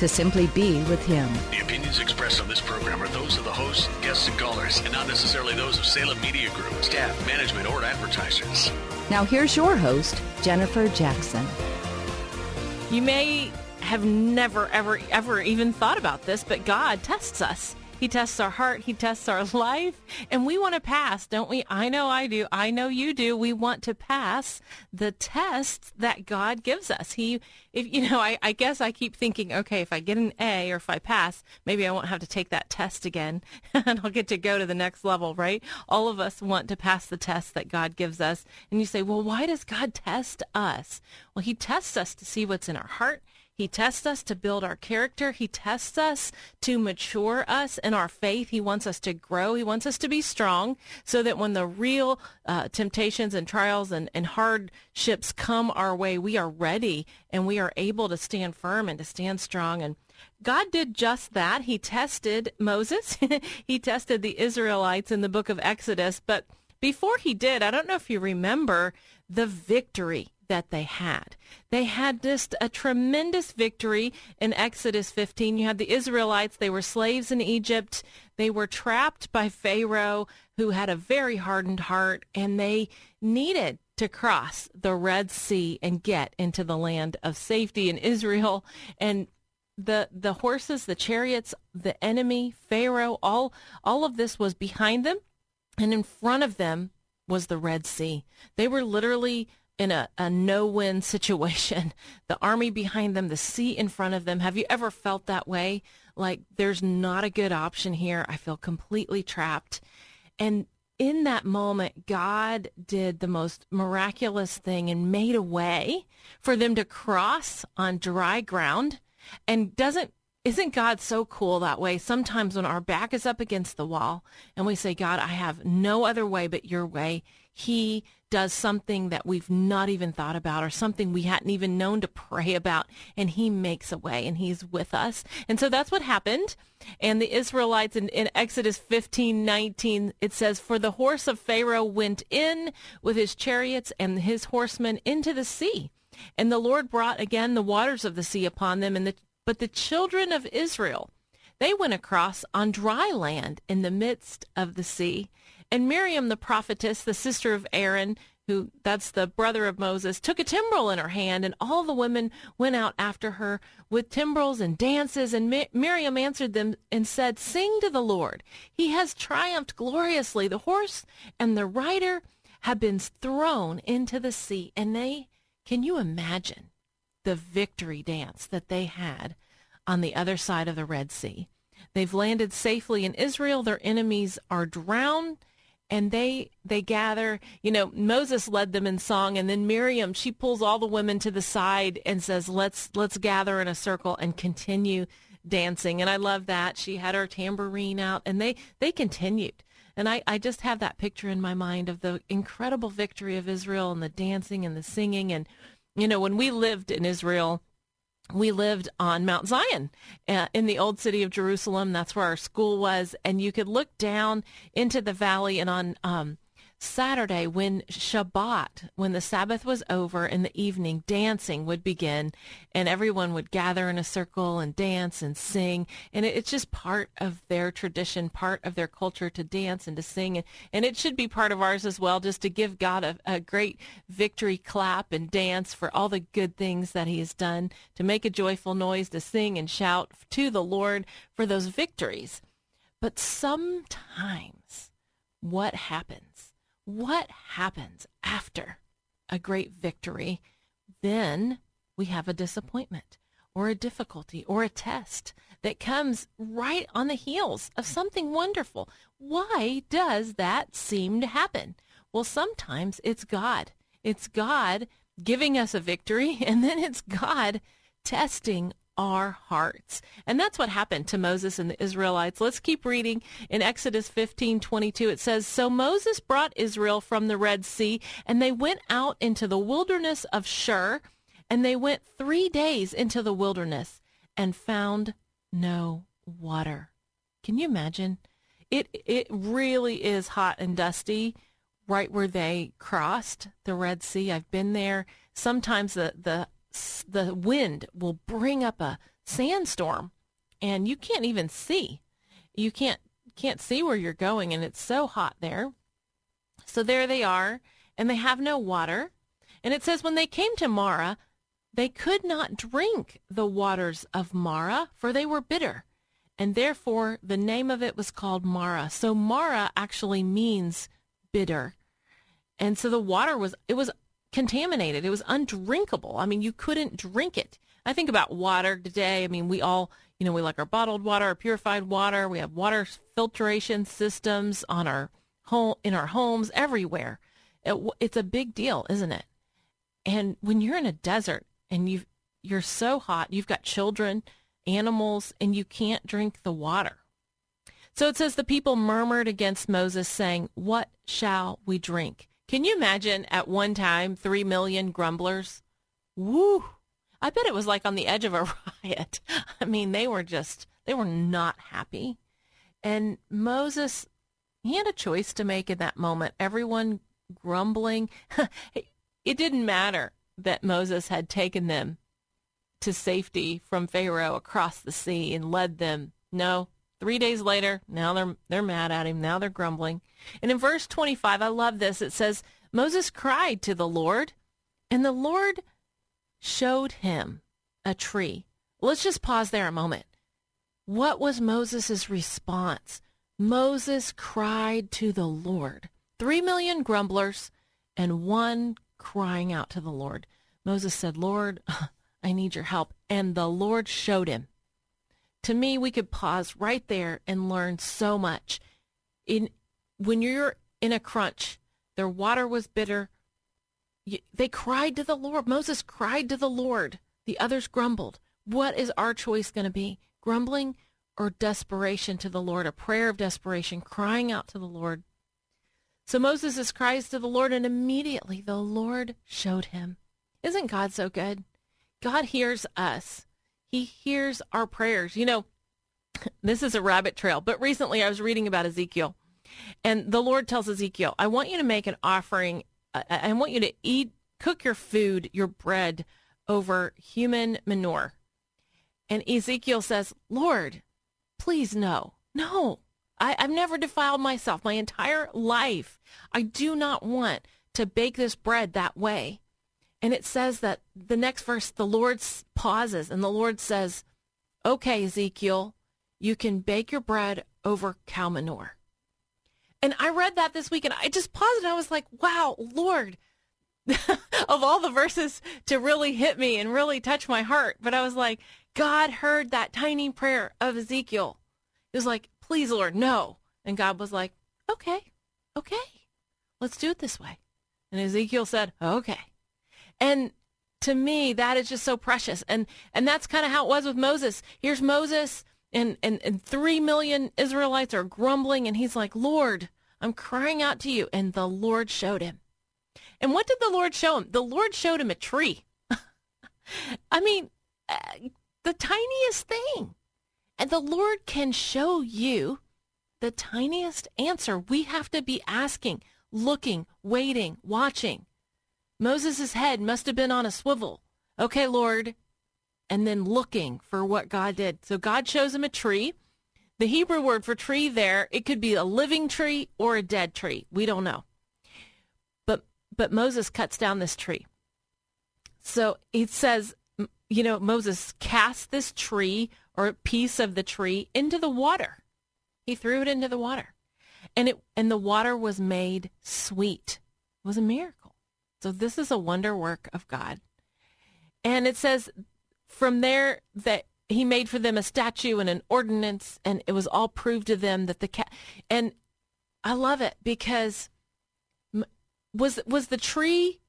to simply be with Him. The opinions expressed on this program are those of the hosts, guests, and callers, and not necessarily those of Salem Media Group, staff, management, or advertisers. Now here's your host, Jennifer Jackson. You may have never, ever, ever even thought about this, but God tests us. He tests our heart. He tests our life. And we want to pass, don't we? I know I do. I know you do. We want to pass the tests that God gives us. He, if, you know, I, I guess I keep thinking, okay, if I get an A or if I pass, maybe I won't have to take that test again and I'll get to go to the next level, right? All of us want to pass the test that God gives us. And you say, well, why does God test us? Well, he tests us to see what's in our heart. He tests us to build our character. He tests us to mature us in our faith. He wants us to grow. He wants us to be strong so that when the real uh, temptations and trials and, and hardships come our way, we are ready and we are able to stand firm and to stand strong. And God did just that. He tested Moses. he tested the Israelites in the book of Exodus. But before he did, I don't know if you remember the victory that they had. They had just a tremendous victory in Exodus 15. You had the Israelites, they were slaves in Egypt. They were trapped by Pharaoh, who had a very hardened heart, and they needed to cross the Red Sea and get into the land of safety in Israel. And the the horses, the chariots, the enemy, Pharaoh, all all of this was behind them, and in front of them was the Red Sea. They were literally in a, a no win situation. The army behind them, the sea in front of them. Have you ever felt that way? Like there's not a good option here. I feel completely trapped. And in that moment, God did the most miraculous thing and made a way for them to cross on dry ground. And doesn't isn't God so cool that way? Sometimes when our back is up against the wall and we say, God, I have no other way but your way, he does something that we've not even thought about or something we hadn't even known to pray about and he makes a way and he's with us. And so that's what happened. And the israelites in, in exodus 15 19 it says for the horse of pharaoh went in with his chariots and his horsemen into the sea and the lord brought again the waters of the sea upon them and the, but the children of israel they went across on dry land in the midst of the sea and Miriam, the prophetess, the sister of Aaron, who that's the brother of Moses, took a timbrel in her hand, and all the women went out after her with timbrels and dances. And Mi- Miriam answered them and said, Sing to the Lord. He has triumphed gloriously. The horse and the rider have been thrown into the sea. And they, can you imagine the victory dance that they had on the other side of the Red Sea? They've landed safely in Israel. Their enemies are drowned and they they gather you know moses led them in song and then miriam she pulls all the women to the side and says let's let's gather in a circle and continue dancing. And i love that. She had her tambourine out and they they continued. And I, I just have that picture in my mind of the incredible victory of israel and the dancing and the singing. And you know when we lived in israel we lived on Mount Zion uh, in the old city of Jerusalem. That's where our school was. And you could look down into the valley and on um, Saturday, when Shabbat, when the Sabbath was over in the evening, dancing would begin and everyone would gather in a circle and dance and sing. And it, it's just part of their tradition, part of their culture to dance and to sing. And, and it should be part of ours as well, just to give God a, a great victory clap and dance for all the good things that he has done, to make a joyful noise, to sing and shout to the Lord for those victories. But sometimes what happens? What happens after a great victory? Then we have a disappointment or a difficulty or a test that comes right on the heels of something wonderful. Why does that seem to happen? Well, sometimes it's God. It's God giving us a victory, and then it's God testing our hearts. And that's what happened to Moses and the Israelites. Let's keep reading in Exodus 15, 22. It says, So Moses brought Israel from the Red Sea, and they went out into the wilderness of Shur, and they went three days into the wilderness and found no water. Can you imagine? It it really is hot and dusty right where they crossed the Red Sea. I've been there. Sometimes the the the wind will bring up a sandstorm and you can't even see. You can't can't see where you're going and it's so hot there. So there they are and they have no water. And it says when they came to Marah, they could not drink the waters of Marah for they were bitter. And therefore the name of it was called Marah. So Marah actually means bitter. And so the water was it was contaminated. It was undrinkable. I mean, you couldn't drink it. I think about water today. I mean, we all, you know, we like our bottled water, our purified water. We have water filtration systems on our home, in our homes, everywhere. It, it's a big deal, isn't it? And when you're in a desert and you you're so hot, you've got children, animals, and you can't drink the water. So it says the people murmured against Moses, saying, "What shall we drink?" Can you imagine at one time three million grumblers? Woo! I bet it was like on the edge of a riot. I mean, they were just, they were not happy. And Moses, he had a choice to make in that moment. Everyone grumbling. it didn't matter that Moses had taken them to safety from Pharaoh across the sea and led them. No, Three days later, now they're they're mad at him. Now they're grumbling. And in verse 25, I love this. It says, Moses cried to the Lord, and the Lord showed him a tree. Let's just pause there a moment. What was Moses' response? Moses cried to the Lord. Three million grumblers and one crying out to the Lord. Moses said, Lord, I need your help. And the Lord showed him to me, we could pause right there and learn so much. In when you're in a crunch, their water was bitter. They cried to the Lord. Moses cried to the Lord. The others grumbled. What is our choice going to be? Grumbling or desperation to the Lord? A prayer of desperation, crying out to the Lord. So Moses cries to the Lord, and immediately the Lord showed him. Isn't God so good? God hears us. He hears our prayers. You know, this is a rabbit trail, but recently I was reading about Ezekiel, and the Lord tells Ezekiel, I want you to make an offering. I want you to eat, cook your food, your bread over human manure. And Ezekiel says, Lord, please no, no. I, I've never defiled myself my entire life. I do not want to bake this bread that way. And it says that the next verse, the Lord pauses and the Lord says, Okay, Ezekiel, you can bake your bread over cow manure. And I read that this week and I just paused and I was like, wow, Lord, of all the verses to really hit me and really touch my heart. But I was like, God heard that tiny prayer of Ezekiel. It was like, please, Lord, no. And God was like, okay, okay, let's do it this way. And Ezekiel said, okay. And to me, that is just so precious. And and that's kind of how it was with Moses. Here's Moses and, and, and three million Israelites are grumbling, and he's like, Lord, I'm crying out to you. And the Lord showed him. And what did the Lord show him? The Lord showed him a tree. I mean, uh, the tiniest thing. And the Lord can show you the tiniest answer. We have to be asking, looking, waiting, watching. Moses' head must have been on a swivel. Okay, Lord. And then looking for what God did. So God shows him a tree. The Hebrew word for tree there, it could be a living tree or a dead tree. We don't know. But but Moses cuts down this tree. So it says, you know, Moses cast this tree or a piece of the tree into the water. He threw it into the water. And it and the water was made sweet. It was a miracle. So this is a wonder work of God. And it says from there that he made for them a statue and an ordinance, and it was all proved to them that the cat. And I love it because was was the tree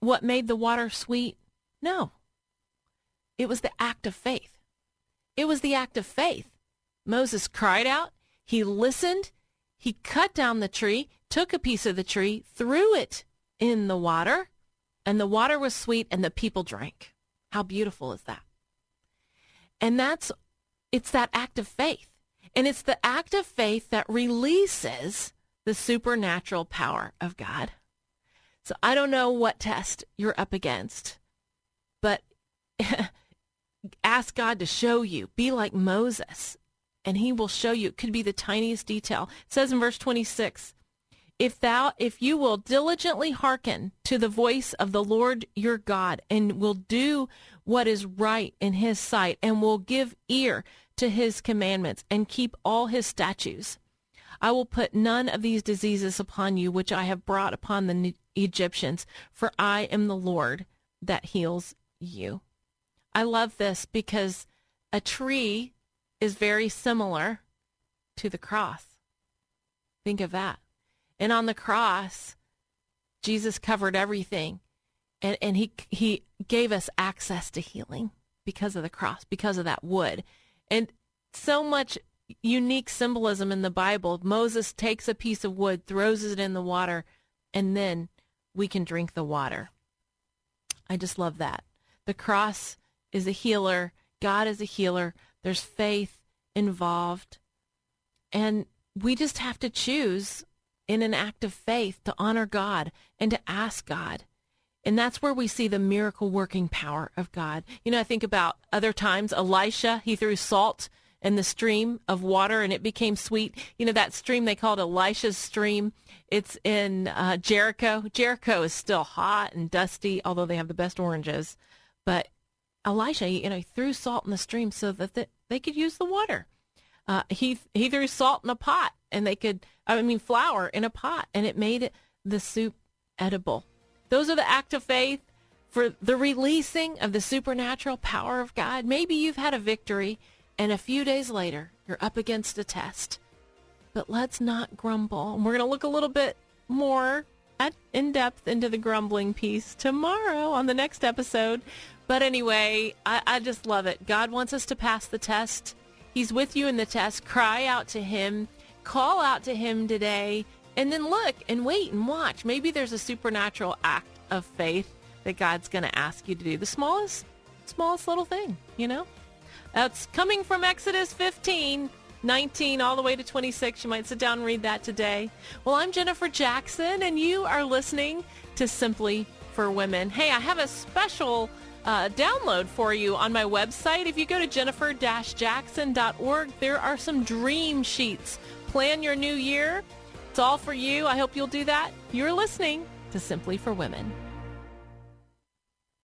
what made the water sweet? No. It was the act of faith. It was the act of faith. Moses cried out, he listened, he cut down the tree, took a piece of the tree, threw it in the water, and the water was sweet and the people drank. How beautiful is that? And that's it's that act of faith. And it's the act of faith that releases the supernatural power of God. So I don't know what test you're up against, but ask God to show you. Be like Moses, and he will show you. It could be the tiniest detail. It says in verse 26, if thou if you will diligently hearken to the voice of the Lord your God and will do what is right in his sight and will give ear to his commandments and keep all his statutes I will put none of these diseases upon you which I have brought upon the Egyptians for I am the Lord that heals you. I love this because a tree is very similar to the cross. Think of that and on the cross, Jesus covered everything. And, and he, he gave us access to healing because of the cross, because of that wood. And so much unique symbolism in the Bible. Moses takes a piece of wood, throws it in the water, and then we can drink the water. I just love that. The cross is a healer. God is a healer. There's faith involved. And we just have to choose in an act of faith to honor God and to ask God. And that's where we see the miracle working power of God. You know, I think about other times Elisha, he threw salt in the stream of water and it became sweet. You know, that stream they called Elisha's stream. It's in uh, Jericho. Jericho is still hot and dusty, although they have the best oranges. But Elisha, you know, he threw salt in the stream so that the, they could use the water. Uh, he he threw salt in a pot and they could I mean flour in a pot and it made the soup edible. Those are the act of faith for the releasing of the supernatural power of God. Maybe you've had a victory and a few days later you're up against a test. But let's not grumble. And we're going to look a little bit more at, in depth into the grumbling piece tomorrow on the next episode. But anyway, I, I just love it. God wants us to pass the test. He's with you in the test. Cry out to him. Call out to him today. And then look and wait and watch. Maybe there's a supernatural act of faith that God's going to ask you to do. The smallest, smallest little thing, you know? That's coming from Exodus 15, 19, all the way to 26. You might sit down and read that today. Well, I'm Jennifer Jackson, and you are listening to Simply for Women. Hey, I have a special uh, download for you on my website. If you go to jennifer-jackson.org, there are some dream sheets. Plan your new year. It's all for you. I hope you'll do that. You're listening to Simply for Women.